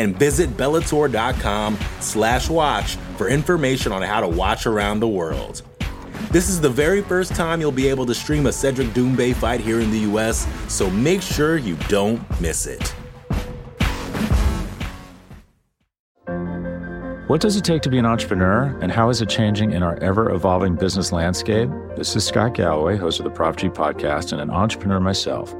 And visit Bellator.com slash watch for information on how to watch around the world. This is the very first time you'll be able to stream a Cedric Doumbé fight here in the US, so make sure you don't miss it. What does it take to be an entrepreneur, and how is it changing in our ever evolving business landscape? This is Scott Galloway, host of the Prop G podcast, and an entrepreneur myself.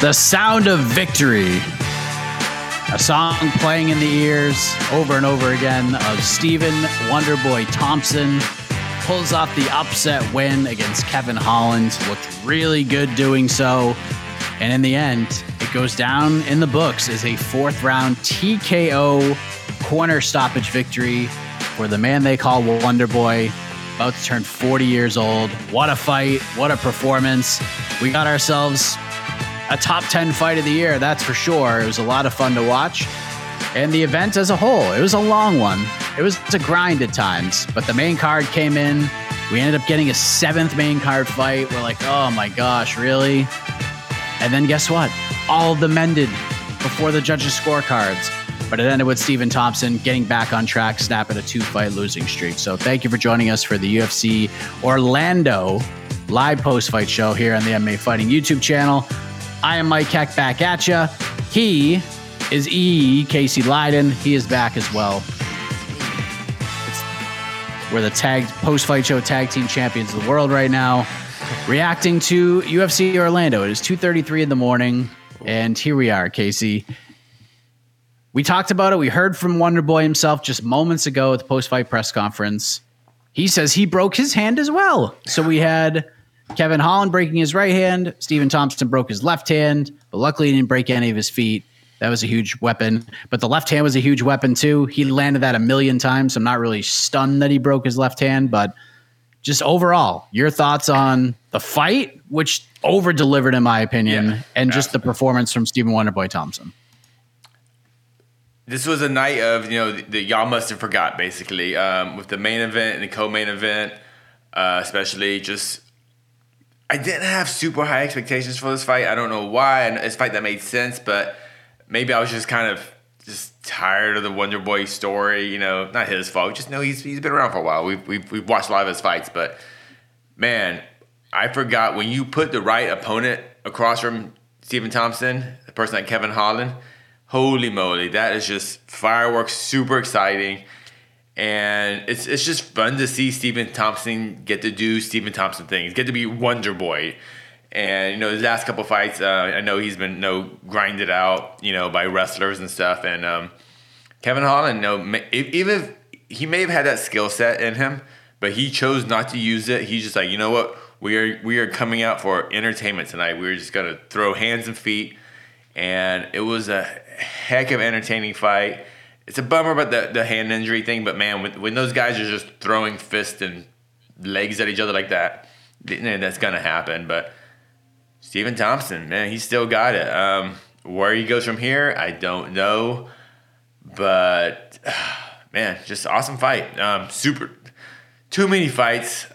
The Sound of Victory. A song playing in the ears over and over again of Stephen Wonderboy Thompson. Pulls off the upset win against Kevin Holland. Looked really good doing so. And in the end, it goes down in the books as a fourth round TKO corner stoppage victory for the man they call Wonderboy. About to turn 40 years old. What a fight. What a performance. We got ourselves a top 10 fight of the year, that's for sure. It was a lot of fun to watch. And the event as a whole, it was a long one. It was a grind at times, but the main card came in. We ended up getting a seventh main card fight. We're like, oh my gosh, really? And then guess what? All of them ended before the judges' scorecards. But it ended with Stephen Thompson getting back on track, snapping a two fight losing streak. So thank you for joining us for the UFC Orlando live post fight show here on the MMA Fighting YouTube channel. I am Mike Heck back at you. He is E. Casey Leydon. He is back as well. We're the tag post fight show tag team champions of the world right now. Reacting to UFC Orlando. It is 2:33 in the morning, and here we are, Casey. We talked about it. We heard from Wonderboy himself just moments ago at the post fight press conference. He says he broke his hand as well. So we had Kevin Holland breaking his right hand. Stephen Thompson broke his left hand, but luckily he didn't break any of his feet. That was a huge weapon. But the left hand was a huge weapon too. He landed that a million times. So I'm not really stunned that he broke his left hand, but just overall, your thoughts on the fight, which over delivered in my opinion, yeah, and just the performance from Stephen Wonderboy Thompson. This was a night of you know that y'all must have forgot basically um, with the main event and the co-main event, uh, especially just I didn't have super high expectations for this fight. I don't know why. And it's a fight that made sense, but maybe I was just kind of just tired of the Wonder Boy story. You know, not his fault. Just know he's he's been around for a while. We've we've, we've watched a lot of his fights, but man, I forgot when you put the right opponent across from Stephen Thompson, the person like Kevin Holland. Holy moly, that is just fireworks! Super exciting. And it's it's just fun to see Stephen Thompson get to do Stephen Thompson things, get to be Wonder Boy. And you know, his last couple fights, uh, I know he's been you know grinded out, you know, by wrestlers and stuff. And um, Kevin Holland, you know, even if he may have had that skill set in him, but he chose not to use it. He's just like, you know what, we are we are coming out for entertainment tonight. We are just gonna throw hands and feet, and it was a heck of entertaining fight it's a bummer about the, the hand injury thing, but man, when, when those guys are just throwing fists and legs at each other like that, that's gonna happen. But Stephen Thompson, man, he still got it. Um, where he goes from here, I don't know, but man, just awesome fight. Um, super, too many fights,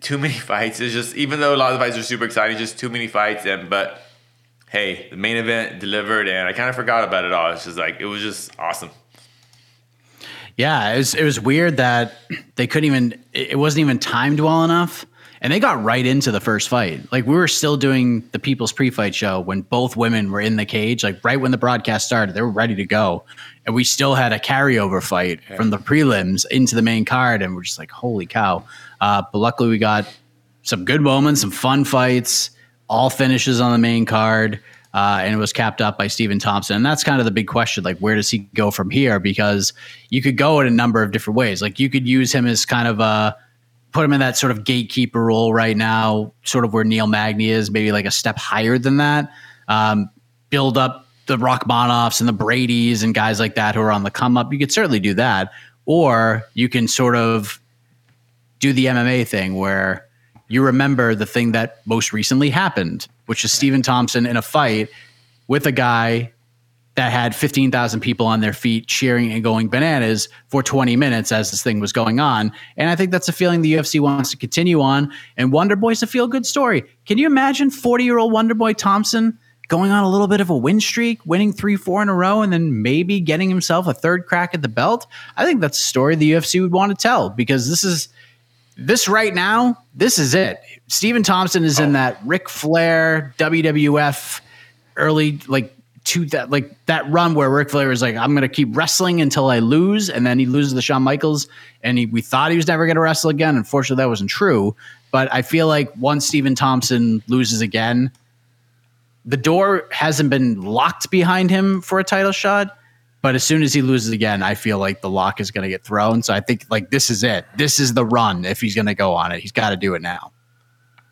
too many fights. It's just even though a lot of the fights are super exciting, just too many fights. And but hey, the main event delivered, and I kind of forgot about it all. It's just like it was just awesome. Yeah, it was it was weird that they couldn't even it wasn't even timed well enough. And they got right into the first fight. Like we were still doing the people's pre-fight show when both women were in the cage, like right when the broadcast started, they were ready to go. And we still had a carryover fight yeah. from the prelims into the main card and we're just like, holy cow. Uh, but luckily we got some good moments, some fun fights, all finishes on the main card. Uh, and it was capped up by Stephen Thompson. And that's kind of the big question like, where does he go from here? Because you could go in a number of different ways. Like, you could use him as kind of a put him in that sort of gatekeeper role right now, sort of where Neil Magny is, maybe like a step higher than that. Um, build up the Rakhmonovs and the Brady's and guys like that who are on the come up. You could certainly do that. Or you can sort of do the MMA thing where you remember the thing that most recently happened, which is Stephen Thompson in a fight with a guy that had 15,000 people on their feet cheering and going bananas for 20 minutes as this thing was going on. And I think that's a feeling the UFC wants to continue on. And Wonder Boy's a feel good story. Can you imagine 40 year old Wonder Boy Thompson going on a little bit of a win streak, winning three, four in a row, and then maybe getting himself a third crack at the belt? I think that's a story the UFC would want to tell because this is this right now, this is it. Stephen Thompson is oh. in that Ric Flair WWF early like to that like that run where Ric Flair is like, I'm gonna keep wrestling until I lose, and then he loses to Shawn Michaels, and he, we thought he was never gonna wrestle again. Unfortunately, that wasn't true. But I feel like once Stephen Thompson loses again, the door hasn't been locked behind him for a title shot. But as soon as he loses again, I feel like the lock is going to get thrown. So I think like this is it. This is the run if he's going to go on it. He's got to do it now.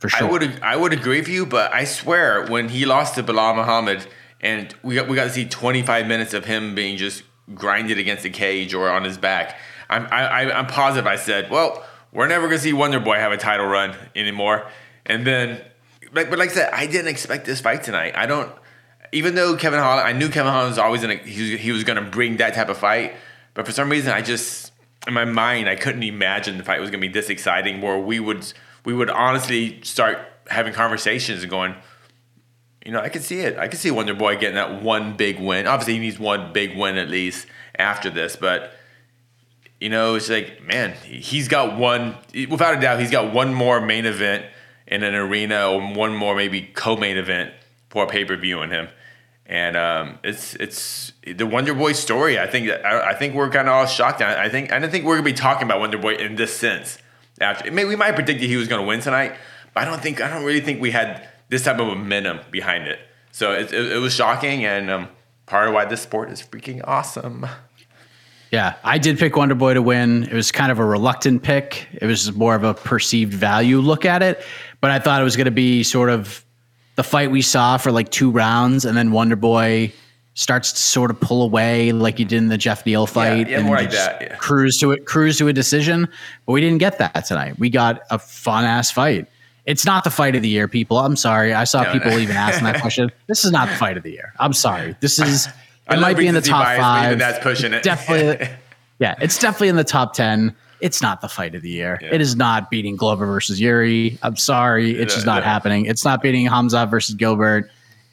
For sure. I would I would agree with you, but I swear when he lost to Belal Muhammad and we got we got to see 25 minutes of him being just grinded against the cage or on his back. I'm I, I'm positive. I said, well, we're never gonna see Wonder Boy have a title run anymore. And then, but, but like I said, I didn't expect this fight tonight. I don't even though Kevin Holland, I knew Kevin Holland was always gonna he, he was gonna bring that type of fight, but for some reason I just in my mind I couldn't imagine the fight was gonna be this exciting where we would we would honestly start having conversations and going, you know, I can see it. I can see Wonder Boy getting that one big win. Obviously, he needs one big win at least after this, but you know, it's like man, he's got one without a doubt. He's got one more main event in an arena or one more maybe co-main event for a pay per view in him and um, it's it's the Wonder Boy story. I think I, I think we're kind of all shocked. I, I think I don't think we're gonna be talking about Wonder Boy in this sense. After we might have predicted he was gonna win tonight, but I don't think I don't really think we had this type of momentum behind it. So it, it, it was shocking, and um, part of why this sport is freaking awesome. Yeah, I did pick Wonder Boy to win. It was kind of a reluctant pick. It was more of a perceived value look at it, but I thought it was going to be sort of the fight we saw for like two rounds, and then Wonder Boy starts to sort of pull away like he did in the Geoff Neal fight, yeah, yeah, and more like that. Yeah. cruise to it, cruise to a decision. But we didn't get that tonight. We got a fun ass fight. It's not the fight of the year, people. I'm sorry. I saw no, people no. even asking that question. This is not the fight of the year. I'm sorry. This is. It might be in the top bias, five. That's pushing it. Definitely. yeah, it's definitely in the top ten it's not the fight of the year. Yeah. It is not beating Glover versus Yuri. I'm sorry, it's just not yeah. happening. It's not beating Hamza versus Gilbert.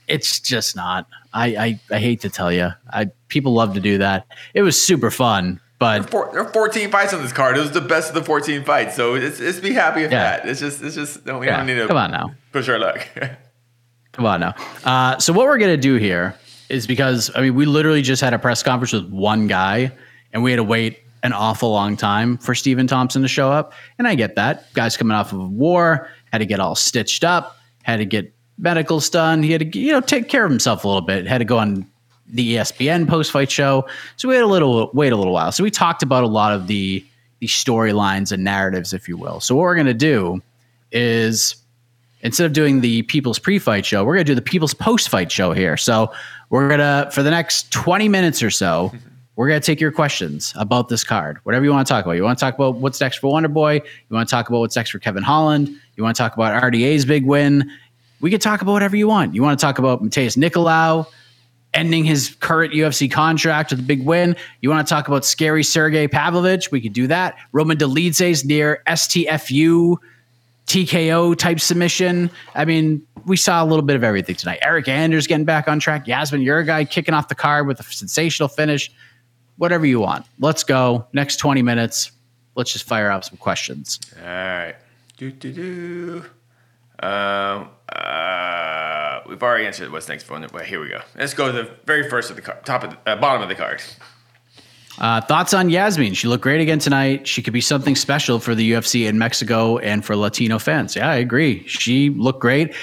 It's just not. I, I, I hate to tell you. I people love to do that. It was super fun, but there are 14 fights on this card. It was the best of the 14 fights. So it's, it's be happy with yeah. that. It's just it's just don't, we don't need to come on now push our luck. come on now. Uh, so what we're gonna do here is because I mean we literally just had a press conference with one guy, and we had to wait an awful long time for Stephen Thompson to show up. And I get that. Guy's coming off of war, had to get all stitched up, had to get medicals done. He had to, you know, take care of himself a little bit, had to go on the ESPN post fight show. So we had a little wait a little while. So we talked about a lot of the the storylines and narratives, if you will. So what we're gonna do is instead of doing the people's pre-fight show, we're gonna do the people's post-fight show here. So we're gonna for the next 20 minutes or so, we're going to take your questions about this card, whatever you want to talk about. You want to talk about what's next for Wonder Boy? You want to talk about what's next for Kevin Holland? You want to talk about RDA's big win? We could talk about whatever you want. You want to talk about Matheus Nicolau ending his current UFC contract with a big win? You want to talk about scary Sergey Pavlovich? We could do that. Roman Dolidze's near STFU TKO type submission. I mean, we saw a little bit of everything tonight. Eryk Anders getting back on track. Yazmin Jauregui kicking off the card with a sensational finish whatever you want. Let's go. Next 20 minutes, let's just fire out some questions. All right. Do do do. Um. Uh. We've already answered what's next for. Wait, here we go. Let's go to the very first of the card, top of the, uh, bottom of the card. Uh, thoughts on Yazmin? She looked great again tonight. She could be something special for the UFC in Mexico and for Latino fans. Yeah, I agree. She looked great.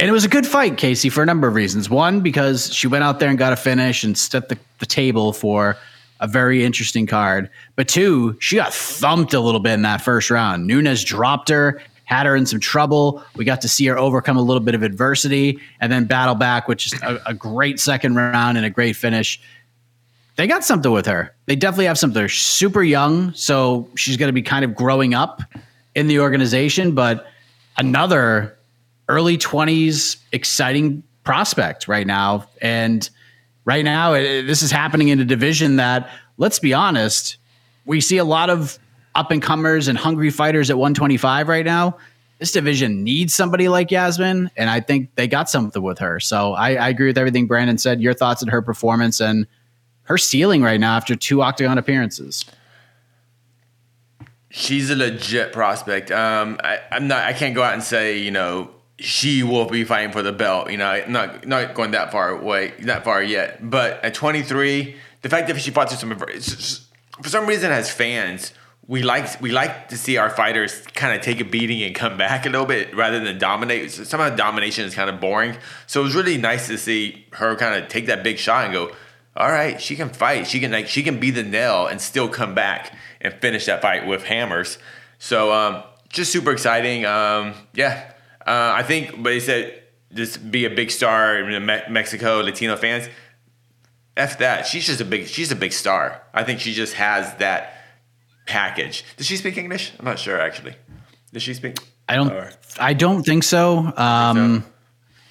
And it was a good fight, Casey, for a number of reasons. One, because she went out there and got a finish and set the, the table for a very interesting card. But two, she got thumped a little bit in that first round. Nunes dropped her, had her in some trouble. We got to see her overcome a little bit of adversity and then battle back, which is a, a great second round and a great finish. They got something with her. They definitely have something. They're super young, so she's going to be kind of growing up in the organization, but another early 20s exciting prospect right now. And right now, it, this is happening in a division that, let's be honest, we see a lot of up and comers and hungry fighters at 125 right now. This division needs somebody like Yazmin, and I think they got something with her. So I, I agree with everything Brandon said. Your thoughts on her performance and her ceiling right now after two octagon appearances. She's a legit prospect. Um, I, I'm not. I can't go out and say you know she will be fighting for the belt. You know, not not going that far away, that far yet. But at 23, the fact that she fought through some for some reason as fans, we like we like to see our fighters kind of take a beating and come back a little bit rather than dominate. Somehow domination is kind of boring. So it was really nice to see her kind of take that big shot and go, all right, she can fight. She can like she can be the nail and still come back and finish that fight with hammers. So um, just super exciting. Um, yeah, uh, I think. But he said just be a big star in Me- Mexico Latino fans. F that. She's just a big. She's a big star. I think she just has that package. Does she speak English? I'm not sure actually. Does she speak? I don't. Or? I don't think so. Um, so.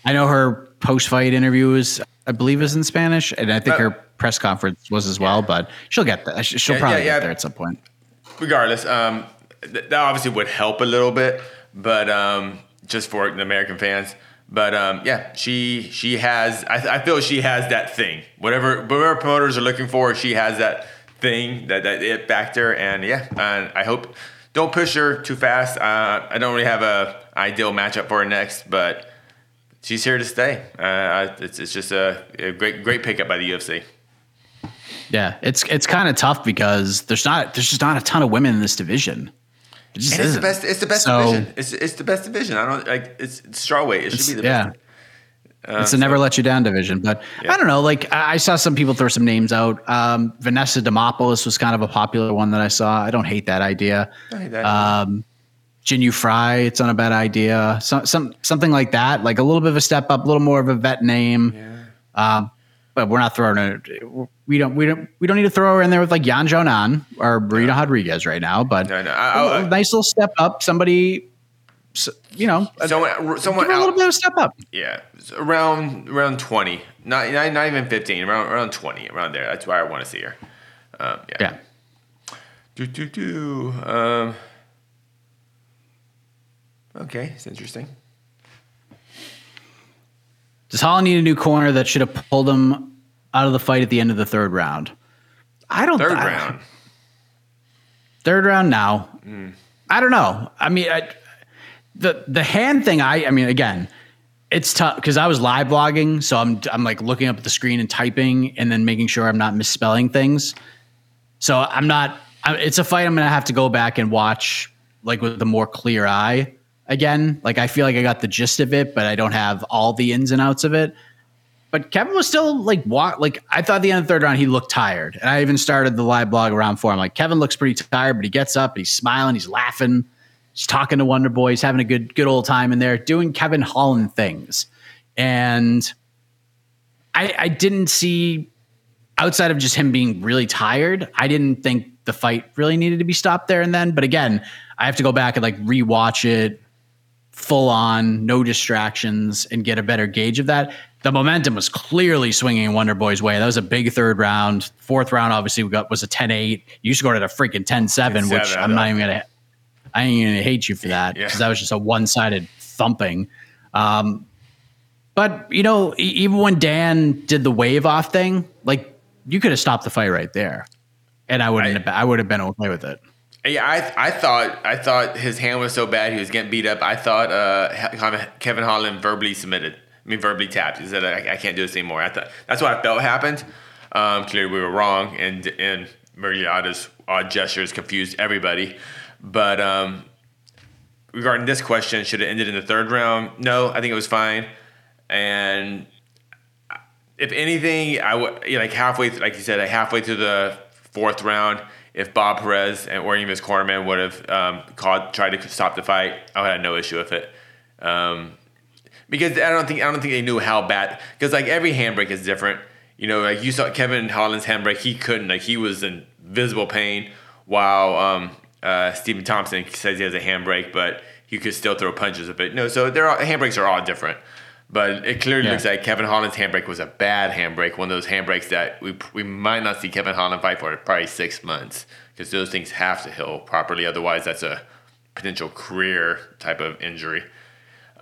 I know her post fight interview is I believe is in Spanish, and I think her press conference was as well. But she'll get that. She'll yeah, probably yeah, get there at some point. Regardless, um, th- that obviously would help a little bit, but um, just for the American fans. But um, yeah, she she has. I, I, feel she has that thing. Whatever whatever promoters are looking for, she has that thing that that it factor. And yeah, and I hope don't push her too fast. Uh, I don't really have a ideal matchup for her next, but she's here to stay. Uh, it's, it's just a, a, great great pickup by the UFC. Yeah, it's it's kind of tough because there's not there's just not a ton of women in this division. It and it's the best. It's the best so, division. It's it's the best division. I don't like it's, it's strawweight. It should be the yeah. best. Uh, it's a so, never let you down division, but yeah. I don't know. Like I saw some people throw some names out. Um, Vanessa Demopoulos was kind of a popular one that I saw. I don't hate that idea. I hate that um, Jinh Yu Frey, it's not a bad idea. Some, some something like that, like a little bit of a step up, a little more of a vet name. Yeah. Um, but we're not throwing it. We don't. We don't. We don't need to throw her in there with like Yan Xiaonan or Marina no. Rodriguez right now. But no, no. I, I, a nice little step up. Somebody, you know, someone, someone a little bit of a step up. Yeah, around around twenty, not not, not even fifteen. Around around twenty, around there. That's why I want to see her. Um, yeah. yeah. Do do do. Um, Okay, it's interesting. Does Holland need a new corner that should have pulled him out of the fight at the end of the third round? I don't. Third I, round. Third round now. Mm. I don't know. I mean, I, the the hand thing. I. I mean, again, it's tough because I was live blogging, so I'm I'm like looking up at the screen and typing, and then making sure I'm not misspelling things. So I'm not. It's a fight I'm gonna have to go back and watch like with a more clear eye again. Like I feel like I got the gist of it, but I don't have all the ins and outs of it. But Kevin was still like walk like I thought the end of the third round he looked tired. And I even started the live blog around for him. Like Kevin looks pretty tired, but he gets up, and he's smiling, he's laughing, he's talking to Wonder Boy, he's having a good good old time in there, doing Kevin Holland things. And I I didn't see outside of just him being really tired, I didn't think the fight really needed to be stopped there and then. But again, I have to go back and like rewatch it, full on, no distractions, and get a better gauge of that. The momentum was clearly swinging Wonder Boy's way. That was a big third round. Fourth round, obviously, we got was a 10-8. You scored at a freaking 10-7, which I'm not even gonna I ain't gonna hate you for that because yeah. that was just a one-sided thumping. Um, but you know, even when Dan did the wave off thing, like you could have stopped the fight right there, and I wouldn't. I- have I would have been okay with it. Yeah, I I thought I thought his hand was so bad he was getting beat up. I thought uh, Kevin Holland verbally submitted. I mean, verbally tapped. He said, "I, I can't do this anymore." I thought that's what I felt happened. Um, clearly, we were wrong, and and Miragliotta's odd gestures confused everybody. But um, regarding this question, should it ended in the third round? No, I think it was fine. And if anything, I would like halfway, like you said, halfway through the fourth round, if Bob Perez and or even his cornerman would have um, called, tried to stop the fight, I would have no issue with it. Um, because I don't think I don't think they knew how bad. Because like every hand break is different. You know, like you saw Kevin Holland's hand break, he couldn't. Like he was in visible pain, while um, uh, Stephen Thompson says he has a hand break, but he could still throw punches a bit. No, so they're hand breaks are all different. But it clearly Yeah. looks like Kevin Holland's hand break was a bad hand break, one of those hand breaks that we we might not see Kevin Holland fight for probably six months because those things have to heal properly. Otherwise, that's a potential career type of injury.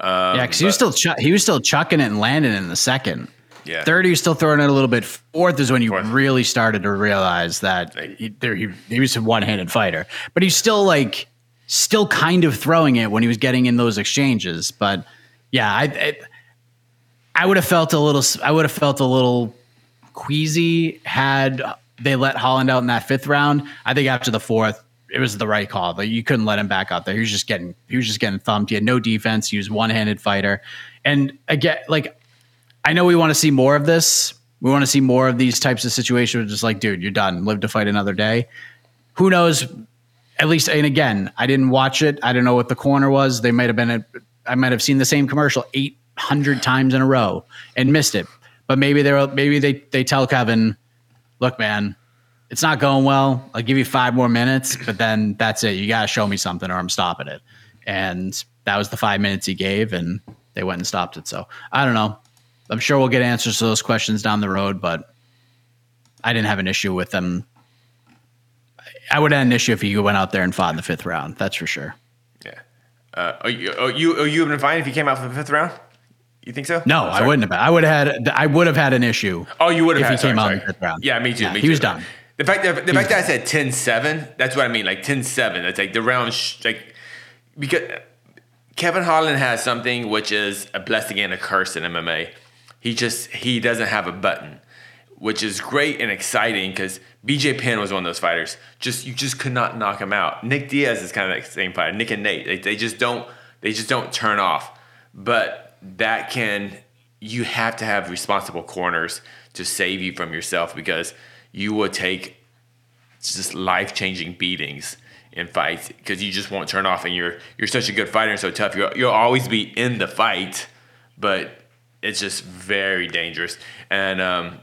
Um, yeah, because he was still chu- he was still chucking it and landing it in the second. Yeah. Third, he was still throwing it a little bit. Fourth is when you Fourth. really started to realize that he, there, he, he was a one handed fighter, but he's still like still kind of throwing it when he was getting in those exchanges. But yeah, I I, I would have felt a little I would have felt a little queasy had they let Holland out in that fifth round. I think after the fourth, it was the right call. Like you couldn't let him back out there. He was just getting he was just getting thumped. He had no defense. He was one handed fighter. And again, like I know we want to see more of this. We want to see more of these types of situations. Just like, dude, you're done. Live to fight another day. Who knows? At least, and again, I didn't watch it. I don't know what the corner was. They might have been. A, I might have seen the same commercial eight hundred times in a row and missed it. But maybe they're maybe they they tell Kevin, look, man, it's not going well. I'll give you five more minutes, but then that's it. You got to show me something, or I'm stopping it. And that was the five minutes he gave, and they went and stopped it. So I don't know. I'm sure we'll get answers to those questions down the road, but I didn't have an issue with them. I would have an issue if he went out there and fought in the fifth round. That's for sure. Yeah. Uh, oh, you, oh, you, oh, you been fine if you came out for the fifth round? You think so? No, I wouldn't have. I would have had. I would have had an issue. Oh, you would have if had he came sorry, out in the fifth round. Yeah, me too. Yeah, me he too. was done. The fact that the fact that I said 10-7, that's what I mean. Like 10-7. That's like the round. Sh- like because Kevin Holland has something which is a blessing and a curse in MMA. He just he doesn't have a button, which is great and exciting because BJ Penn was one of those fighters. Just you just could not knock him out. Nick Diaz is kind of that same fighter. Nick and Nate, they, they just don't they just don't turn off. But that can you have to have responsible corners to save you from yourself because you will take just life changing beatings in fights because you just won't turn off and you're you're such a good fighter and so tough. You'll, you'll always be in the fight, but it's just very dangerous. And um,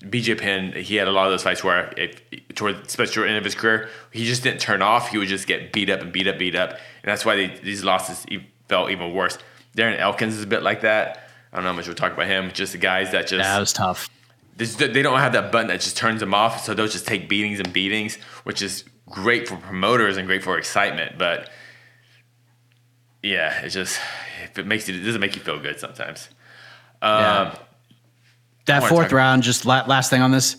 BJ Penn, he had a lot of those fights where, if, toward especially toward the end of his career, he just didn't turn off. He would just get beat up and beat up, beat up, and that's why they, these losses felt even worse. Darren Elkins is a bit like that. I don't know how much we'll talk about him. Just the guys that just That was tough. they don't have that button that just turns them off, so they'll just take beatings and beatings, which is great for promoters and great for excitement. But yeah, it just if it makes you, it doesn't make you feel good sometimes. Um, Yeah. That fourth round. Just last thing on this.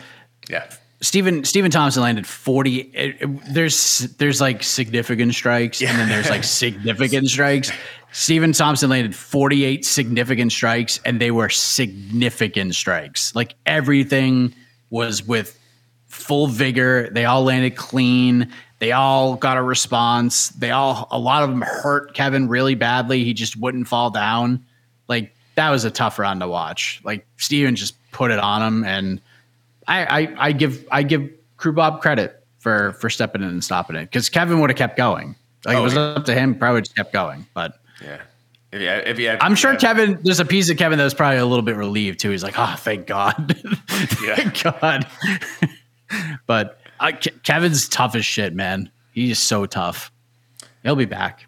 yeah, Stephen Stephen Thompson landed forty. It, it- there's there's like significant strikes, and then there's like significant strikes. Stephen Thompson landed forty eight significant strikes, and they were significant strikes. Like everything was with full vigor. They all landed clean. They all got a response. They all a lot of them hurt Kevin really badly. He just wouldn't fall down. Like that was a tough round to watch. Like Steven just put it on him and I, I, I give I give Crew Bob credit for for stepping in and stopping it because Kevin would have kept going. Like Oh, it was yeah. up to him, probably just kept going. But yeah. If you, if you, I'm sure. Kevin. There's a piece of Kevin that was probably a little bit relieved too. He's like, oh, thank God, thank God. but uh, Kevin's tough as shit, man. He's so tough. He'll be back.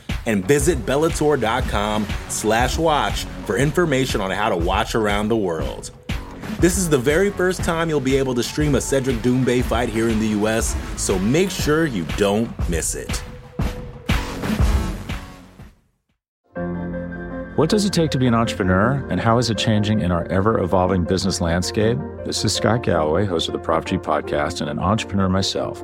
And visit Bellator.com slash watch for information on how to watch around the world. This is the very first time you'll be able to stream a Cedric Doumbé fight here in the US, so make sure you don't miss it. What does it take to be an entrepreneur, and how is it changing in our ever evolving business landscape? This is Scott Galloway, host of the Prop G podcast, and an entrepreneur myself.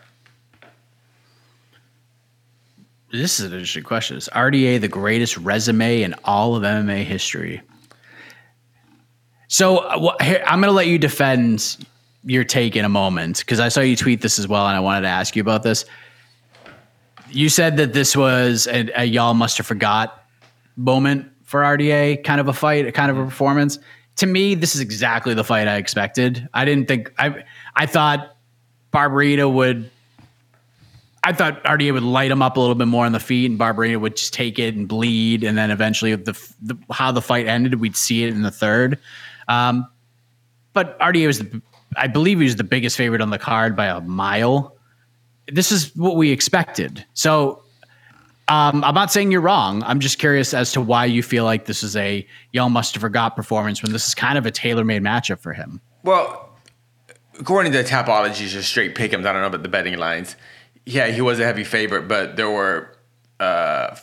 This is an interesting question. Is RDA the greatest resume in all of MMA history? So uh, I'm going to let you defend your take in a moment because I saw you tweet this as well, and I wanted to ask you about this. You said that this was a, a y'all must have forgot moment for RDA, kind of a fight, a kind of a performance. To me, this is exactly the fight I expected. I didn't think I I thought Barberena would I thought RDA would light him up a little bit more on the feet, and Barberena would just take it and bleed, and then eventually, the, the how the fight ended, we'd see it in the third. Um, but RDA was, the, I believe, he was the biggest favorite on the card by a mile. This is what we expected. So um, I'm not saying you're wrong. I'm just curious as to why you feel like this is a y'all must have forgot performance when this is kind of a tailor made matchup for him. Well, according to the Tapology, just straight pick'ems. I don't know about the betting lines yeah, he was a heavy favorite, but there were uh,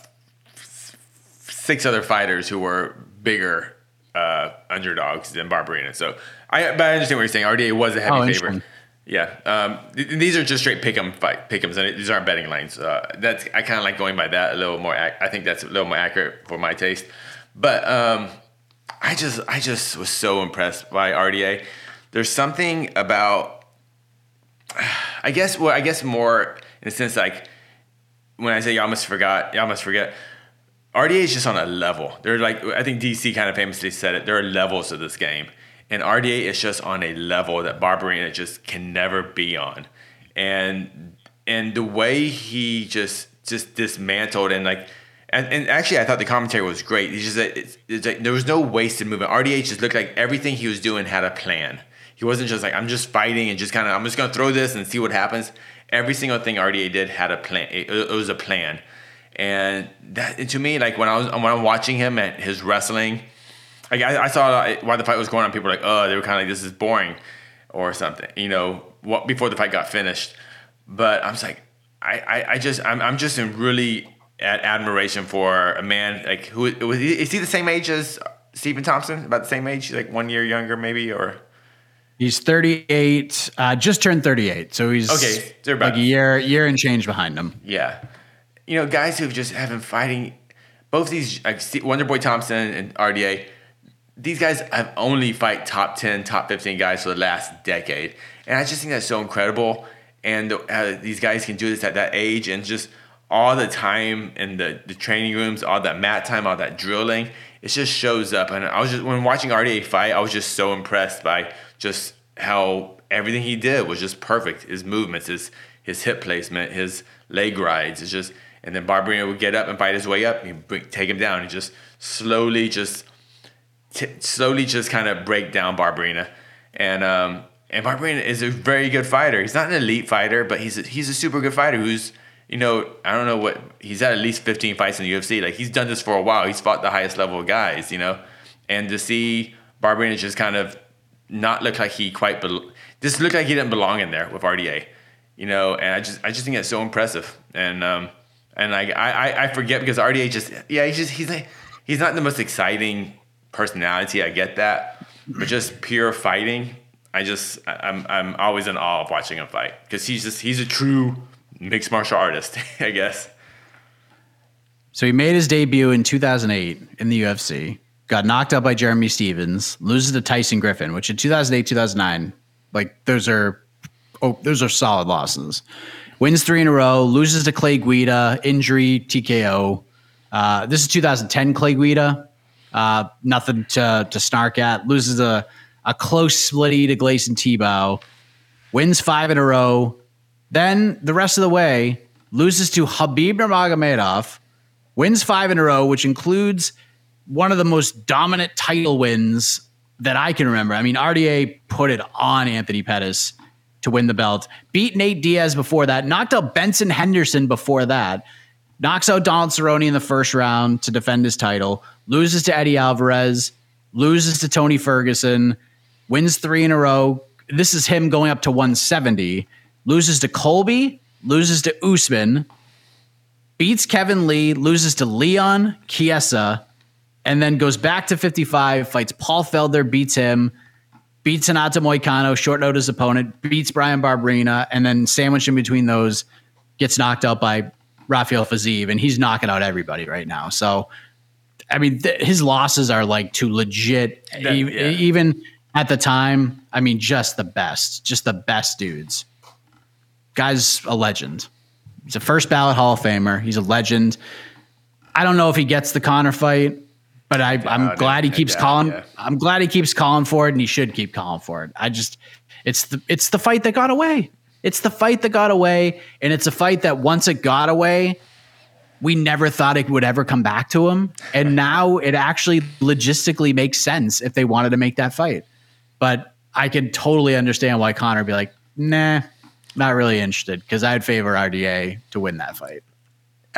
six other fighters who were bigger uh, underdogs than Barberena. So I, but I understand what you're saying. RDA was a heavy oh, favorite. Yeah, um, th- these are just straight pick'em fight pick'ems, and these aren't betting lines. Uh, that's I kind of like going by that a little more. Ac- I think that's a little more accurate for my taste. But um, I just I just was so impressed by RDA. There's something about I guess well I guess more in a sense like when I say y'all must forgot, y'all must forget. RDA is just on a level. They're like I think DC kind of famously said it. There are levels of this game, and RDA is just on a level that Barberena just can never be on, and and the way he just just dismantled and like. And, and actually, I thought the commentary was great. He just it's, it's like there was no wasted movement. RDA just looked like everything he was doing had a plan. He wasn't just like I'm just fighting and just kind of I'm just gonna throw this and see what happens every single thing RDA did had a plan. It, it was a plan, and that to me, like when I was when I'm watching him at his wrestling, like I, I saw while the fight was going on, people were like, "Oh, they were kind of like this is boring," or something, you know, what before the fight got finished. But I'm just like, I, I, I just I'm, I'm just in really at admiration for a man like who was he, is he the same age as Stephen Thompson? About the same age, like one year younger, maybe, or He's 38, uh, just turned 38. So he's okay, they're about, like a year, year and change behind him. Yeah. You know, guys who've just have been fighting, both these, like Wonder Boy Thompson and RDA, these guys have only fight top 10, top 15 guys for the last decade. And I just think that's so incredible. And uh, these guys can do this at that age and just all the time in the, the training rooms, all that mat time, all that drilling, it just shows up. And I was just, when watching RDA fight, I was just so impressed by just how everything he did was just perfect. His movements, his his hip placement, his leg rides. It's just and then Barberena would get up and fight his way up. He take him down. He just slowly just t- slowly just kind of break down Barberena. And um, and Barberena is a very good fighter. He's not an elite fighter, but he's a, he's a super good fighter who's you know, I don't know what he's had at least 15 fights in the UFC. Like he's done this for a while. He's fought the highest level guys, you know. And to see Barberena just kind of not look like he quite be- just looked like he didn't belong in there with RDA, you know. And I just I just think that's so impressive. And um and like I I forget because RDA just yeah he's just he's like he's not the most exciting personality. I get that, but just pure fighting. I just I'm I'm always in awe of watching him fight because he's just he's a true mixed martial artist, I guess. So he made his debut in 2008 in the UFC got knocked out by Jeremy Stephens, loses to Tyson Griffin, which in 2008, 2009, like those are oh, those are solid losses. Wins three in a row, loses to Clay Guida, injury, TKO. Uh, this is 2010 Clay Guida. Uh, nothing to, to snark at. Loses a, a close splitty to Gleison Tibau. Wins five in a row. Then the rest of the way, loses to Habib Nurmagomedov. Wins five in a row, which includes one of the most dominant title wins that I can remember. I mean, RDA put it on Anthony Pettis to win the belt. Beat Nate Diaz before that. Knocked out Benson Henderson before that. Knocks out Donald Cerrone in the first round to defend his title. Loses to Eddie Alvarez. Loses to Tony Ferguson. Wins three in a row. This is him going up to 170. Loses to Colby. Loses to Usman. Beats Kevin Lee. Loses to Leon Chiesa. And then goes back to 55. Fights Paul Felder. Beats him beats Renato Moicano, short notice opponent, beats Bryan Barberena, and then sandwiched in between those, gets knocked out by Rafael Fiziev, and he's knocking out everybody right now. So, I mean, th- his losses are like to legit, That- e- yeah. even at the time. I mean, just the best, just the best dudes. Guy's a legend. He's a first ballot Hall of Famer. He's a legend. I don't know if he gets the Conor fight, but I, I'm doubt glad he keeps calling. yeah. I'm glad he keeps calling for it, and he should keep calling for it. I just, it's the it's the fight that got away. It's the fight that got away, and it's a fight that once it got away, we never thought it would ever come back to him, and now it actually logistically makes sense if they wanted to make that fight. But I can totally understand why Conor would be like, nah, not really interested, because I'd favor RDA to win that fight.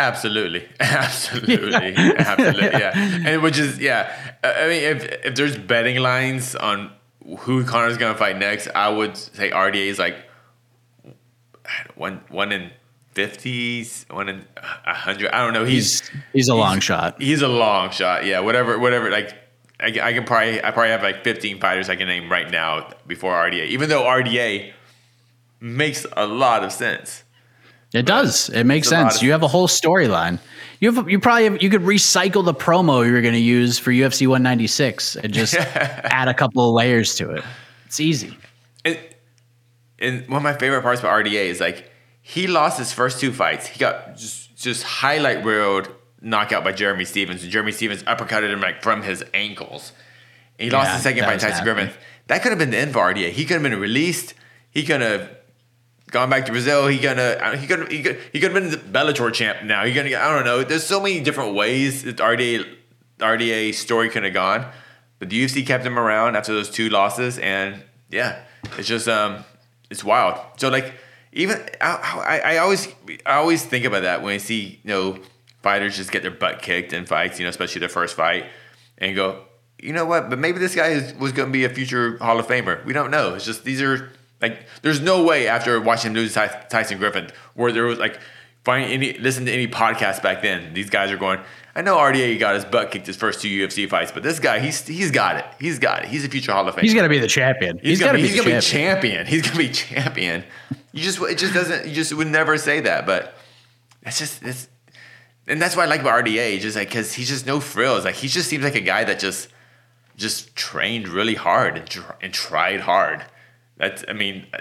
Absolutely, absolutely, absolutely. Yeah, and which is yeah. I I mean, if if there's betting lines on who Conor's gonna fight next, I would say RDA is like one one in fifties, one in a hundred. I don't know. He's He's he's a long shot. he's a long shot. Yeah, whatever, whatever. Like I, I can probably I probably have like 15 fighters I can name right now before RDA. Even though RDA makes a lot of sense. It does. It makes It's a lot sense. You have a whole storyline. You have you probably have, you could recycle the promo you were going to use for UFC 196 and just add a couple of layers to it. It's easy. And, and one of my favorite parts about RDA is like he lost his first two fights. He got just just highlight reeled knockout by Jeremy Stephens. And Jeremy Stephens uppercutted him like from his ankles. And he lost Yeah, the second was Tyson. Griffin. That could have been the end for RDA. He could have been released. He could have gone back to Brazil. He gonna he could he could he could have been the Bellator champ now. He gonna I don't know. There's so many different ways that RDA RDA story could have gone, but the UFC kept him around after those two losses, and yeah, it's just um it's wild. So like even I, I, I always I always think about that when I see you know fighters just get their butt kicked in fights, you know, especially their first fight, and go. You know what? But maybe this guy is, was going to be a future Hall of Famer. We don't know. It's just these are like there's no way after watching him lose Tyson Griffin where there was like find any listen to any podcast back then. These guys are going. I know RDA got his butt kicked his first two UFC fights, but this guy he's he's got it. He's got it. He's a future Hall of Famer. He's going to be the champion. He's, got gonna, to be, he's gonna champion. be champion. He's gonna be champion. You just it just doesn't you just would never say that, but that's just it's and that's what I like about RDA, just like because he's just no frills. Like he just seems like a guy that just just trained really hard and, tr- and tried hard. That's I mean, uh,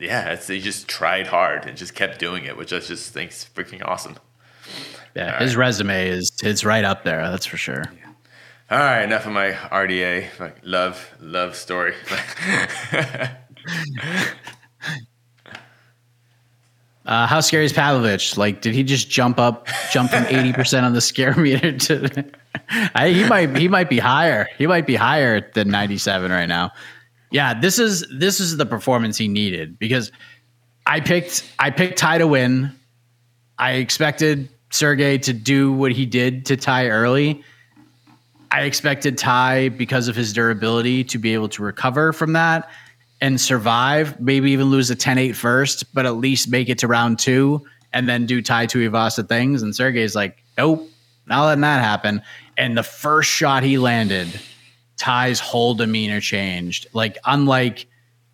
yeah, it's, he just tried hard and just kept doing it, which I just think's freaking awesome. Yeah, his resume is it's right up there. That's for sure. All right, enough of my RDA love love story. Uh, how scary is Pavlovich? Like, did he just jump up, jump from eighty percent on the scare meter to? I, he might, he might be higher. He might be higher than ninety-seven right now. Yeah, this is this is the performance he needed because I picked I picked Ty to win. I expected Sergey to do what he did to Ty early. I expected Ty because of his durability to be able to recover from that and survive, maybe even lose a 10-8 first, but at least make it to round two and then do Tai Tuivasa things. And Sergey's like, nope, not letting that happen. And the first shot he landed, Ty's whole demeanor changed. Like, unlike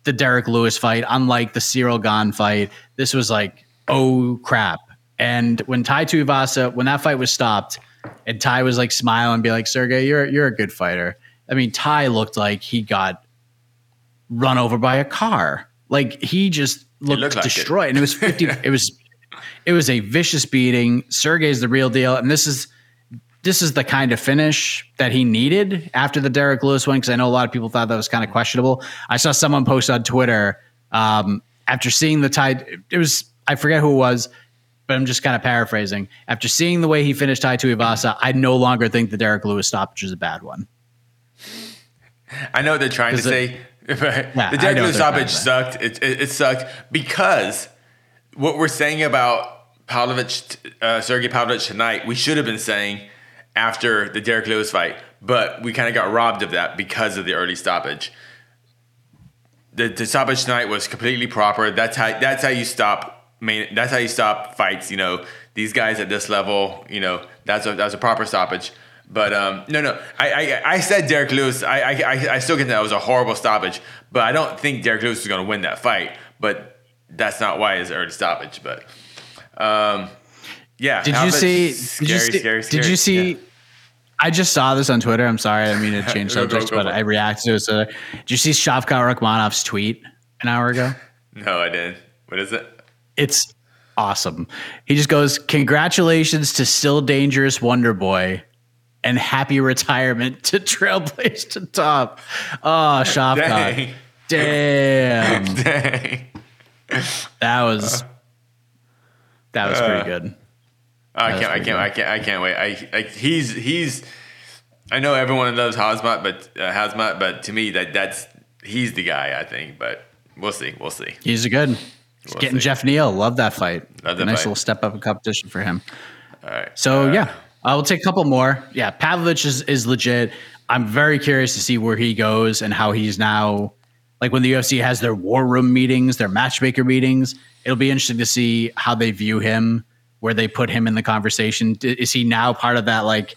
the Derrick Lewis fight, unlike the Ciryl Gane fight, this was like, oh crap. And when Tai Tuivasa, when that fight was stopped, and Ty was like smiling and be like, Sergey, you're you're a good fighter. I mean, Ty looked like he got run over by a car. Like he just looked, looked like it. destroyed. And it was 50 it was it was a vicious beating. Sergey's the real deal. And this is this is the kind of finish that he needed after the Derrick Lewis win, because I know a lot of people thought that was kind of questionable. I saw someone post on Twitter um, after seeing the tie. It was I forget who it was, but I'm just kind of paraphrasing. After seeing the way he finished Tai Tuivasa, I no longer think the Derrick Lewis stoppage is a bad one. I know what they're trying to it- say. Yeah, the Derrick Lewis stoppage sucked. It, it, it sucked because what we're saying about Pavlovich, uh, Sergei Pavlovich tonight, we should have been saying after the Derrick Lewis fight, but we kind of got robbed of that because of the early stoppage. The, the stoppage tonight was completely proper. That's how that's how you stop main. That's how you stop fights. You know these guys at this level. You know that's a that's a proper stoppage. But um, no, no, I, I I said Derrick Lewis. I I I- still get that it was a horrible stoppage, but I don't think Derrick Lewis is going to win that fight. But that's not why it's early stoppage. But um, yeah. Did you see? Did you see? scary, Did you see? Yeah. I just saw this on Twitter. I'm sorry, I mean to change Go, subjects, go but. I reacted to it. So, did you see Shavkat Rakhmonov's tweet an hour ago? No, I didn't. What is it? It's awesome. He just goes, "Congratulations to still dangerous Wonderboy." And happy retirement to Trailblaze to top. Oh, Shavkat. Damn. Dang. That was that was pretty uh, good. I can't. I can't. I can't. I can't wait. I, I he's he's. I know everyone loves Khamzat, but uh, Khamzat, but to me that that's he's the guy. I think, but we'll see. We'll see. He's a good. We'll getting see. Geoff Neal. Love that fight. Love that nice fight. little step up in competition for him. All right. So Uh, yeah, I will take a couple more. Yeah, Pavlovich is, is legit. I'm very curious to see where he goes and how he's now. Like when the UFC has their war room meetings, their matchmaker meetings, it'll be interesting to see how they view him, where they put him in the conversation. Is he now part of that like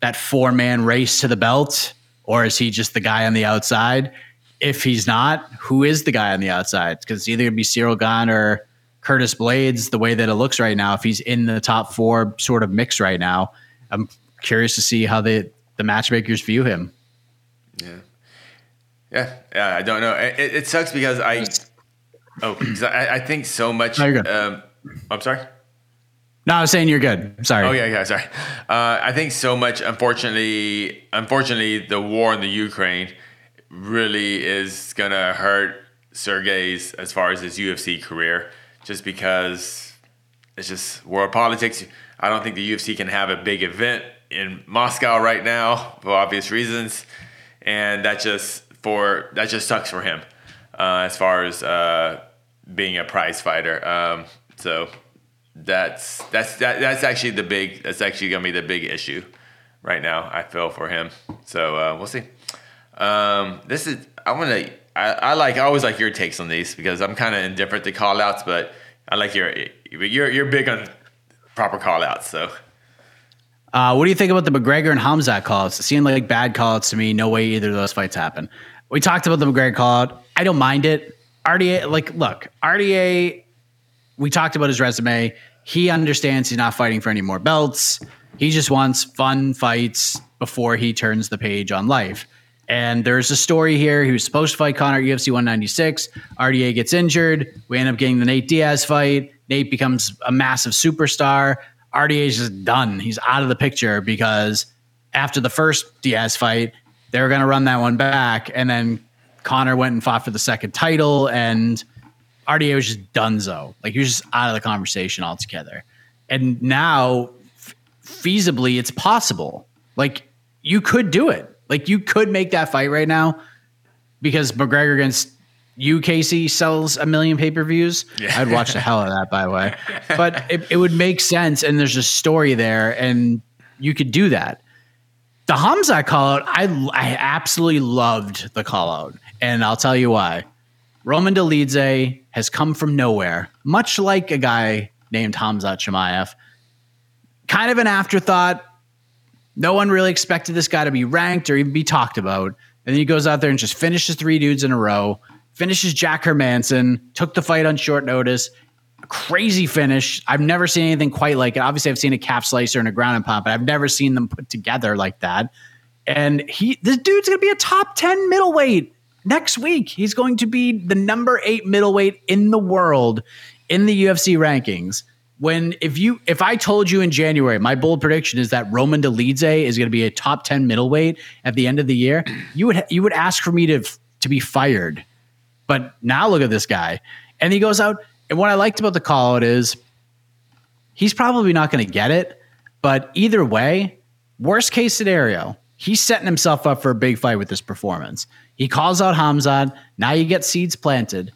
that four man race to the belt, or is he just the guy on the outside? If he's not, who is the guy on the outside? Because it's either gonna be Ciryl Gane or Curtis Blaydes. The way that it looks right now, if he's in the top four sort of mix right now, I'm curious to see how the the matchmakers view him. Yeah, yeah. I don't know. It, it- sucks because I. Oh, I, I think so much. No. Um, I'm sorry. No, I was saying you're good. Sorry. Oh yeah, yeah. Sorry. Uh, I think so much. Unfortunately, unfortunately, the war in the Ukraine really is gonna hurt Sergei's as far as his UFC career, just because it's just world politics. I don't think the UFC can have a big event in Moscow right now for obvious reasons, and that just for that just sucks for him uh, as far as uh, being a prize fighter. Um, so that's that's that, that's actually the big that's actually gonna be the big issue right now. I feel for him. So uh, we'll see. Um, this is I want to I, I like I always like your takes on these because I'm kind of indifferent to call outs, but I like your you're you're big on proper call outs. So Uh, what do you think about the McGregor and Khamzat calls? It seemed like bad calls to me. No way either of those fights happen. We talked about the McGregor call out. I don't mind it. RDA, like, look, RDA, we talked about his resume. He understands he's not fighting for any more belts. He just wants fun fights before he turns the page on life. And there's a story here. He was supposed to fight Conor at UFC 196. RDA gets injured. We end up getting the Nate Diaz fight. Nate becomes a massive superstar. RDA is just done. He's out of the picture because after the first Diaz fight, they were going to run that one back. And then Conor went and fought for the second title. And RDA was just donezo. Like he was just out of the conversation altogether. And now, f- feasibly, it's possible. Like you could do it. Like you could make that fight right now because McGregor against you, Casey, sells a million pay per views. Yeah. I'd watch the hell out of that, by the way. But it, it would make sense, and there's a story there, and you could do that. The Hamza call out, I, I absolutely loved the call out, and I'll tell you why. Roman Dolidze has come from nowhere, much like a guy named Khamzat Chimaev. Kind of an afterthought. No one really expected this guy to be ranked or even be talked about. And then he goes out there and just finishes three dudes in a row, finishes Jack Hermansson, took the fight on short notice, crazy finish. I've never seen anything quite like it. Obviously, I've seen a calf slicer and a ground and pound, but I've never seen them put together like that. And he, this dude's going to be a top 10 middleweight next week. He's going to be the number eight middleweight in the world in the UFC rankings. When if you if I told you in January, my bold prediction is that Roman Dolidze is going to be a top 10 middleweight at the end of the year, you would you would ask for me to to be fired. But now look at this guy. And he goes out and what I liked about the call out is he's probably not going to get it, but either way, worst case scenario, he's setting himself up for a big fight with this performance. He calls out Khamzat. Now you get seeds planted.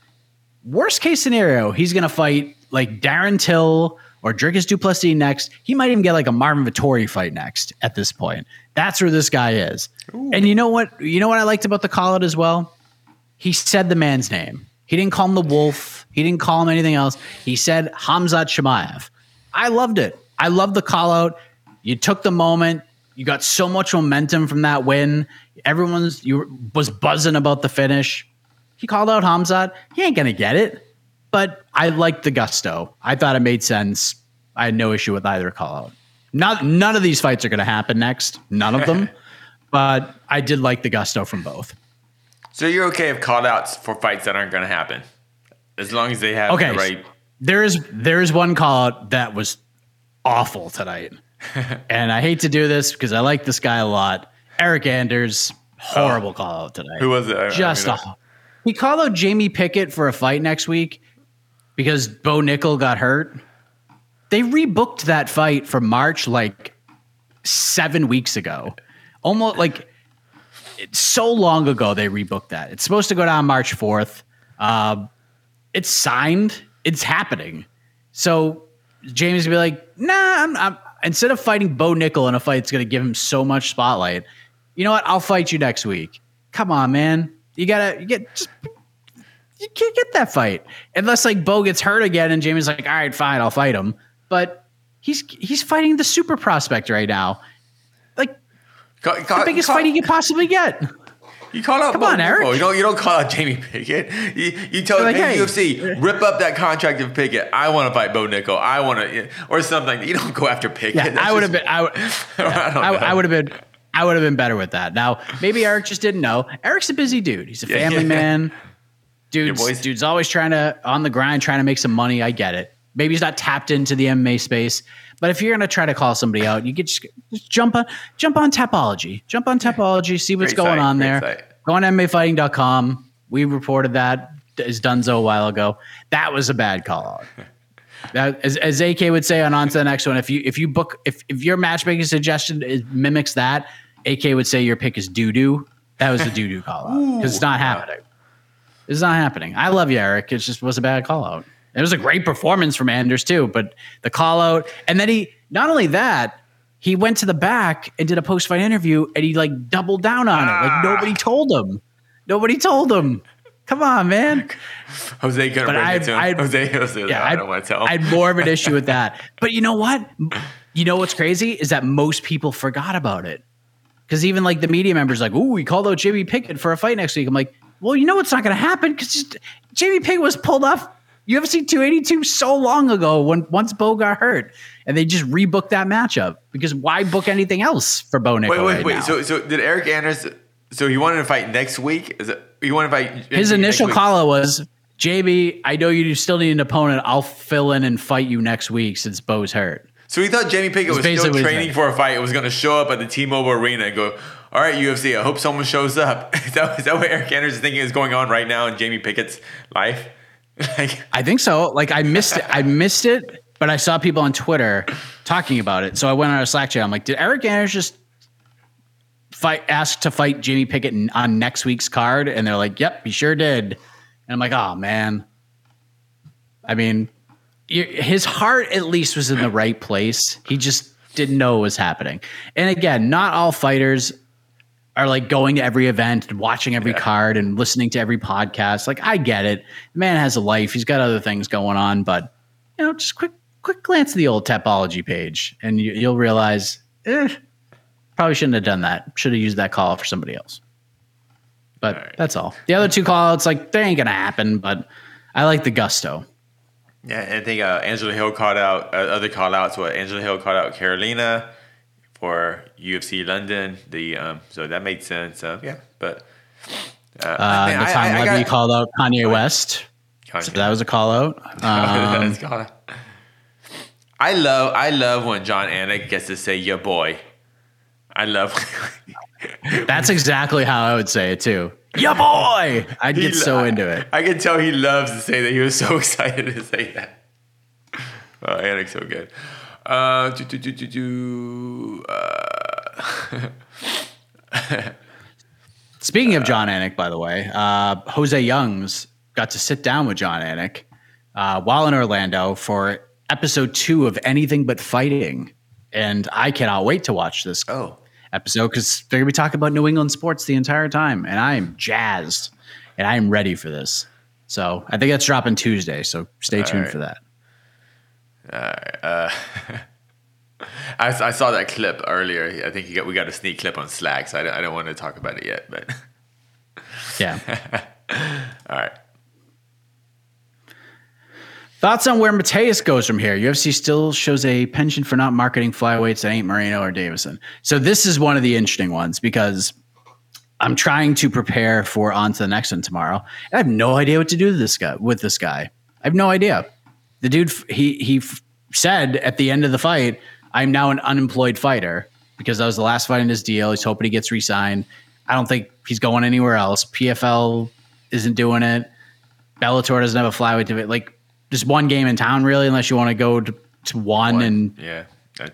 Worst case scenario, he's going to fight like Darren Till or Dricus Du Plessis next. He might even get like a Marvin Vettori fight next at this point. That's where this guy is. Ooh. And you know what? You know what I liked about the call out as well? He said the man's name. He didn't call him the wolf. He didn't call him anything else. He said Khamzat Chimaev. I loved it. I loved the call out. You took the moment. You got so much momentum from that win. Everyone's you was buzzing about the finish. He called out Khamzat. He ain't gonna get it but I liked the gusto. I thought it made sense. I had no issue with either call out. Not none of these fights are going to happen next. None of them. but I did like the gusto from both. So you're okay with call outs for fights that aren't going to happen, as long as they have okay, the right. There is there is one call out that was awful tonight, and I hate to do this because I like this guy a lot. Eryk Anders, horrible oh. call out tonight. Who was it? Just I mean, a, he called out Jamie Pickett for a fight next week, because Bo Nickal got hurt. They rebooked that fight for March like seven weeks ago. Almost like it's so long ago they rebooked that. It's supposed to go down March 4th. Uh, it's signed. It's happening. So James gonna be like, nah, I'm, I'm, instead of fighting Bo Nickal in a fight that's gonna give him so much spotlight, you know what? I'll fight you next week. Come on, man. You gotta you get just you can't get that fight unless like Bo gets hurt again and Jamie's like, all right, fine, I'll fight him. But he's he's fighting the super prospect right now, like the biggest fight he could possibly get. You call out. Come Bo on, Eryk. Oh, you don't. You don't call out Jamie Pickett. You, you tell like, hey, UFC rip up that contract of Pickett. I want to fight Bo Nickal. I want to, or something. You don't go after Pickett. Yeah, I would have been. I, yeah, I, I would have been. I would have been better with that. Now, maybe Eryk just didn't know. Eryk's a busy dude. He's a family yeah, yeah. man. Dude's, dude's always trying to on the grind, trying to make some money. I get it. Maybe he's not tapped into the MMA space, but if you're gonna try to call somebody out, you get just, just jump on jump on Tapology, jump on Tapology, see what's great going site, on there. Site. Go on MMAfighting.com. We reported that as Dunzo a while ago. That was a bad call out. That, as, as AK would say on on to the next one, if you if you book if, if your matchmaking suggestion is, mimics that, AK would say your pick is doo doo. That was a doo doo call out because it's not happening. It's not happening. I love you, Eryk. It just was a bad call out. It was a great performance from Anders too, but the call out, and then he not only that, he went to the back and did a post fight interview, and he like doubled down on ah. it. Like ah. nobody told him. Nobody told him. Come on, man. Jose gonna bring I'd, it to him. Jose, Jose, yeah, I don't want to tell. I had more of an issue with that. But you know what? You know what's crazy is that most people forgot about it. Because even like the media members, like, "Ooh, we called out Jimmy Pickett for a fight next week." I'm like, well, you know what's not going to happen because Jamie Pickett was pulled off UFC 282 so long ago when once Bo got hurt, and they just rebooked that matchup because why book anything else for Bo Nickal? Wait, wait, right wait. Now? So, so did Eryk Anders? So he wanted to fight next week? Is it? He wanted to fight. His initial call was, "JB, I know you still need an opponent. I'll fill in and fight you next week since Bo's hurt." So he thought Jamie Pickett was still training for a fight. It was going to show up at the T-Mobile Arena and go, all right, UFC, I hope someone shows up. Is that, is that what Eryk Anders is thinking is going on right now in Jamie Pickett's life? I think so. Like I missed it. I missed it, but I saw people on Twitter talking about it. So I went on a Slack chat. I'm like, did Eryk Anders just fight ask to fight Jimmy Pickett on next week's card? And they're like, yep, he sure did. And I'm like, oh man. I mean, his heart at least was in the right place. He just didn't know what was happening. And again, not all fighters are like going to every event and watching every yeah. card and listening to every podcast. Like I get it. The man has a life. He's got other things going on, but you know, just quick quick glance at the old Tapology page and you, will realize, eh, probably shouldn't have done that. Should have used that call for somebody else. But all right. that's all. The other two call outs, like they ain't gonna happen, but I like the gusto. Yeah, I think uh, Angela Hill called out uh, other call outs. What Angela Hill called out Carolina for UFC London. The um, so that made sense. Uh, yeah, but uh, uh, man, Natan I, I, Levy got, called out Kanye West. Kanye. So that was a call out. Um, I love I love when Jon Anik gets to say "your boy." I love. That's exactly how I would say it too. Your boy. I'd get so into it. I can tell he loves to say that. He was so excited to say that. Oh, Anik's so good. Uh, do, do, do, do, do, uh, Speaking of Jon Anik, by the way, uh, Jose Youngs got to sit down with Jon Anik uh, while in Orlando for episode two of Anything But Fighting. And I cannot wait to watch this oh. episode because they're going to be talking about New England sports the entire time. And I am jazzed and I am ready for this. So I think that's dropping Tuesday. So stay tuned right. for that. Right. Uh, I, I, saw that clip earlier. I think got, we got a sneak clip on Slack, so I don't, I don't want to talk about it yet. But yeah. All right. Thoughts on where Matheus goes from here? UFC still shows a penchant for not marketing flyweights that ain't Moreno or Davison. So this is one of the interesting ones because I'm trying to prepare for on to the next one tomorrow. I have no idea what to do with this guy. With this guy, I have no idea. The dude he he said at the end of the fight, "I'm now an unemployed fighter because that was the last fight in his deal. He's hoping he gets re-signed. I don't think he's going anywhere else. PFL isn't doing it. Bellator doesn't have a flyweight division. Like just one game in town, really, unless you want to go to, to one, one, and yeah,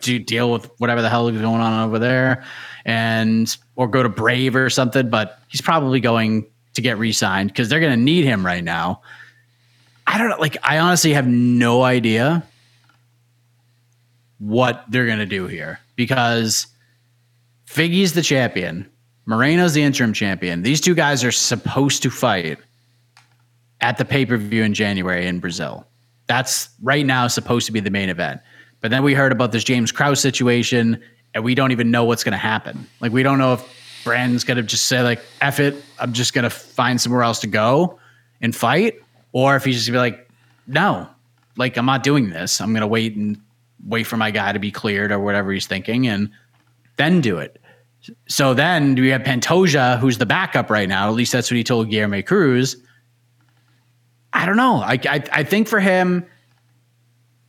do deal with whatever the hell is going on over there, and or go to Brave or something. But he's probably going to get re-signed because they're going to need him right now. I don't know. Like, I honestly have no idea what they're going to do here because Figgy's the champion, Moreno's the interim champion. These two guys are supposed to fight at the pay per view in January in Brazil. That's right now supposed to be the main event. But then we heard about this James Krause situation, and we don't even know what's going to happen. Like, we don't know if Brandon's going to just say, like, F it, I'm just going to find somewhere else to go and fight, or if he's just to be like, no, like, I'm not doing this. I'm to wait and wait for my guy to be cleared or whatever he's thinking and then do it. So then we have Pantoja, who's the backup right now. At least that's what he told Guilherme Cruz I don't know. I, I, I think for him,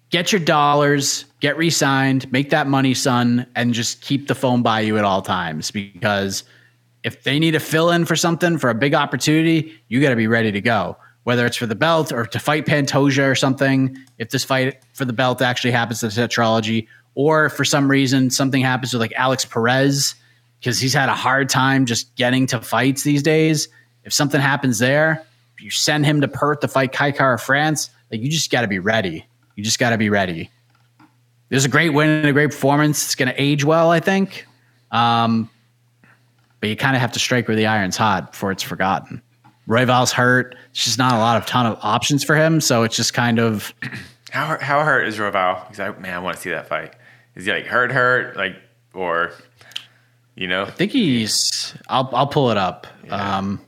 get your dollars, get re-signed, make that money, son, and just keep the phone by you at all times. Because if they need to fill in for something for a big opportunity, you got to be ready to go. Whether it's for the belt or to fight Pantoja or something, if this fight for the belt actually happens to the Tetralogy, or for some reason something happens with like Alex Perez because he's had a hard time just getting to fights these days. If something happens there, you send him to Perth to fight Kai Kara-France, like you just got to be ready. You just got to be ready. There's a great win and a great performance. It's to age well, I think. Um, but you kind of have to strike where the iron's hot before it's forgotten. Royval's hurt. It's just not a lot of ton of options for him. So it's just kind of how how hurt is Royval? Because I man, I want to see that fight. Is he like hurt, hurt, like or you know? I think he's. I'll I'll pull it up. Yeah. Um,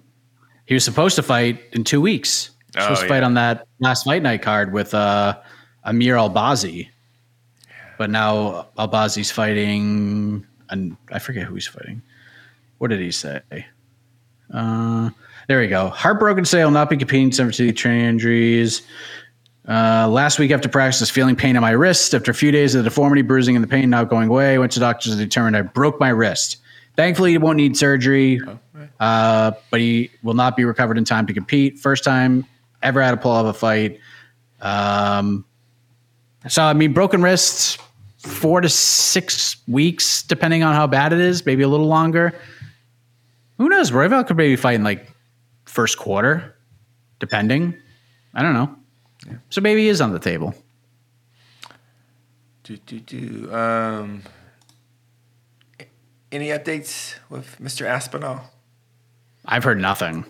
he was supposed to fight in two weeks. Oh, supposed to fight on that last fight night card with uh, Amir Albazi. But now Albazi's fighting, and I forget who he's fighting. What did he say? Uh, there we go. Heartbroken I'll not be competing due to training injuries. Uh, last week after practice, was feeling pain on my wrist. After a few days of the deformity, bruising, and the pain not going away, went to doctors and determined I broke my wrist. Thankfully, he won't need surgery. Oh uh, but he will not be recovered in time to compete. First time ever had a pull of a fight. Um, so I mean, broken wrists, four to six weeks, depending on how bad it is, maybe a little longer. Who knows? Royval could maybe fight in like first quarter, depending. I don't know. Yeah. So maybe he is on the table. Do do do. Um, any updates with Mr. Aspinall? I've heard nothing.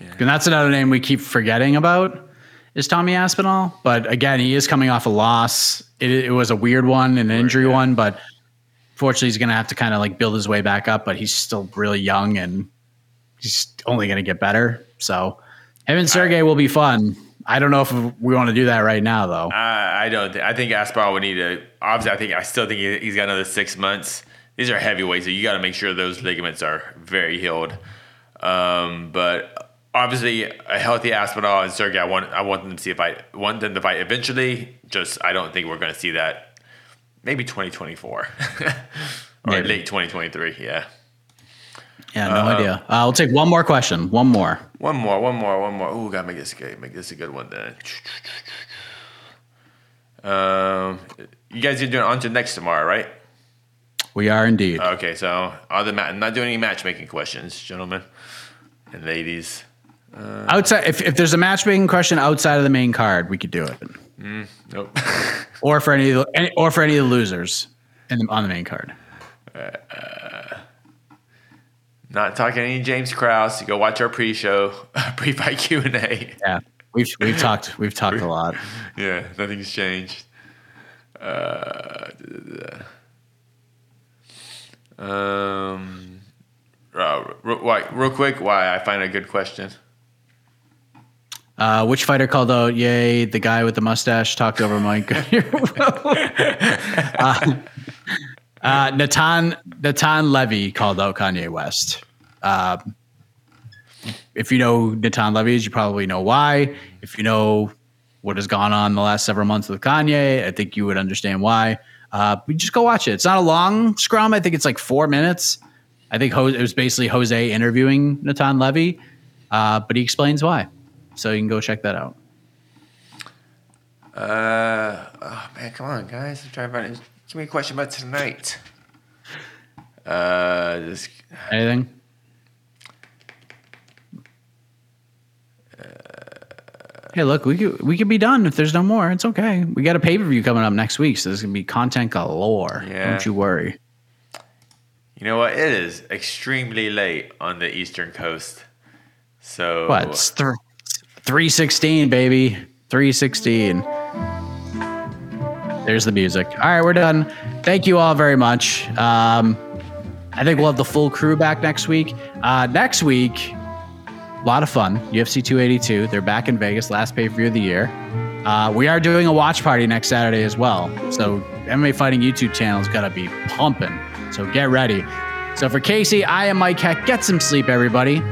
Yeah. And that's another name we keep forgetting about is Tommy Aspinall. But again, he is coming off a loss. It, it was a weird one, an injury yeah. one, but fortunately, he's going to have to kind of like build his way back up. But he's still really young and he's only going to get better. So him and Sergei will be fun. I don't know if we want to do that right now, though. I, I don't. Th- I think Aspinall would need to. Obviously, I think I still think he, he's got another six months. These are heavyweights, so you got to make sure those ligaments are very healed. Um, but obviously, a healthy Aspinall and Sergei, I want I want them to see if I want them to fight eventually. Just I don't think we're going to see that. Maybe 2024 or Maybe. late 2023. Yeah. Yeah, no uh, idea. Uh, I'll take one more question. One more. One more, one more, one more. Ooh, gotta make this a good. Make this a good one then. Um, you guys are doing on to next tomorrow, right? We are indeed. Okay, so other ma- I'm not doing any matchmaking questions, gentlemen and ladies. Uh, outside, if, if there's a matchmaking question outside of the main card, we could do it. Mm, nope. Or for any, of the- any or for any of the losers in the, on the main card. Uh, not talking any James Krause. You go watch our pre-show, pre-fight Q and A. Yeah, we've we've talked we've talked a lot. Yeah, nothing's changed. Uh, um, uh, real, why- real quick, why I find a good question. Uh, which fighter called out? Yay! The guy with the mustache talked over Mike. uh, uh, Natan Natan Levy called out Kanye West. Uh, if you know Natan Levy, you probably know why. If you know what has gone on the last several months with Kanye, I think you would understand why. Uh, we just go watch it. It's not a long scrum. I think it's like four minutes. I think it was basically Jose interviewing Natan Levy, uh, but he explains why. So you can go check that out. Uh, oh man, come on, guys! I'm trying to find. Give me a question about tonight. Uh, Anything? Hey, look, we could we could be done if there's no more. It's okay. We got a pay per view coming up next week, so there's gonna be content galore. Yeah. Don't you worry. you know what? It is extremely late on the eastern coast. So What? It's th- three sixteen, baby. Three sixteen. There's the music. All right, we're done. Thank you all very much. Um, I think we'll have the full crew back next week. Uh, next week, a lot of fun. UFC 282. They're back in Vegas, last pay per view of the year. Uh, we are doing a watch party next Saturday as well. So MMA Fighting YouTube channel's got to be pumping. So get ready. So for Casey, I am Mike Heck. Get some sleep, everybody.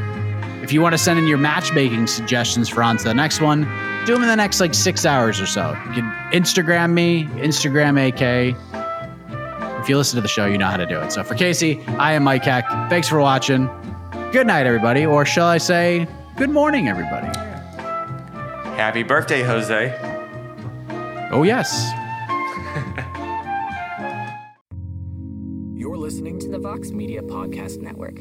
If you want to send in your matchmaking suggestions for on to the next one, do them in the next like six hours or so. You can Instagram me, Instagram AK. If you listen to the show, you know how to do it. So for Casey, I am Mike Heck. Thanks for watching. Good night, everybody. Or shall I say, good morning, everybody. happy birthday, Jose. Oh, yes. You're listening to the Vox Media Podcast Network.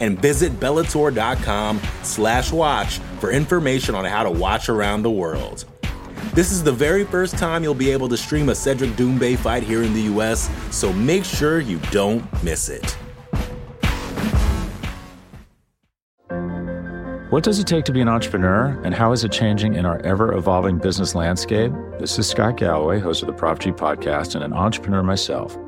And visit Bellator.com slash watch for information on how to watch around the world. This is the very first time you'll be able to stream a Cedric Doumbé fight here in the US, so make sure you don't miss it. What does it take to be an entrepreneur, and how is it changing in our ever evolving business landscape? This is Scott Galloway, host of the Prop G podcast, and an entrepreneur myself.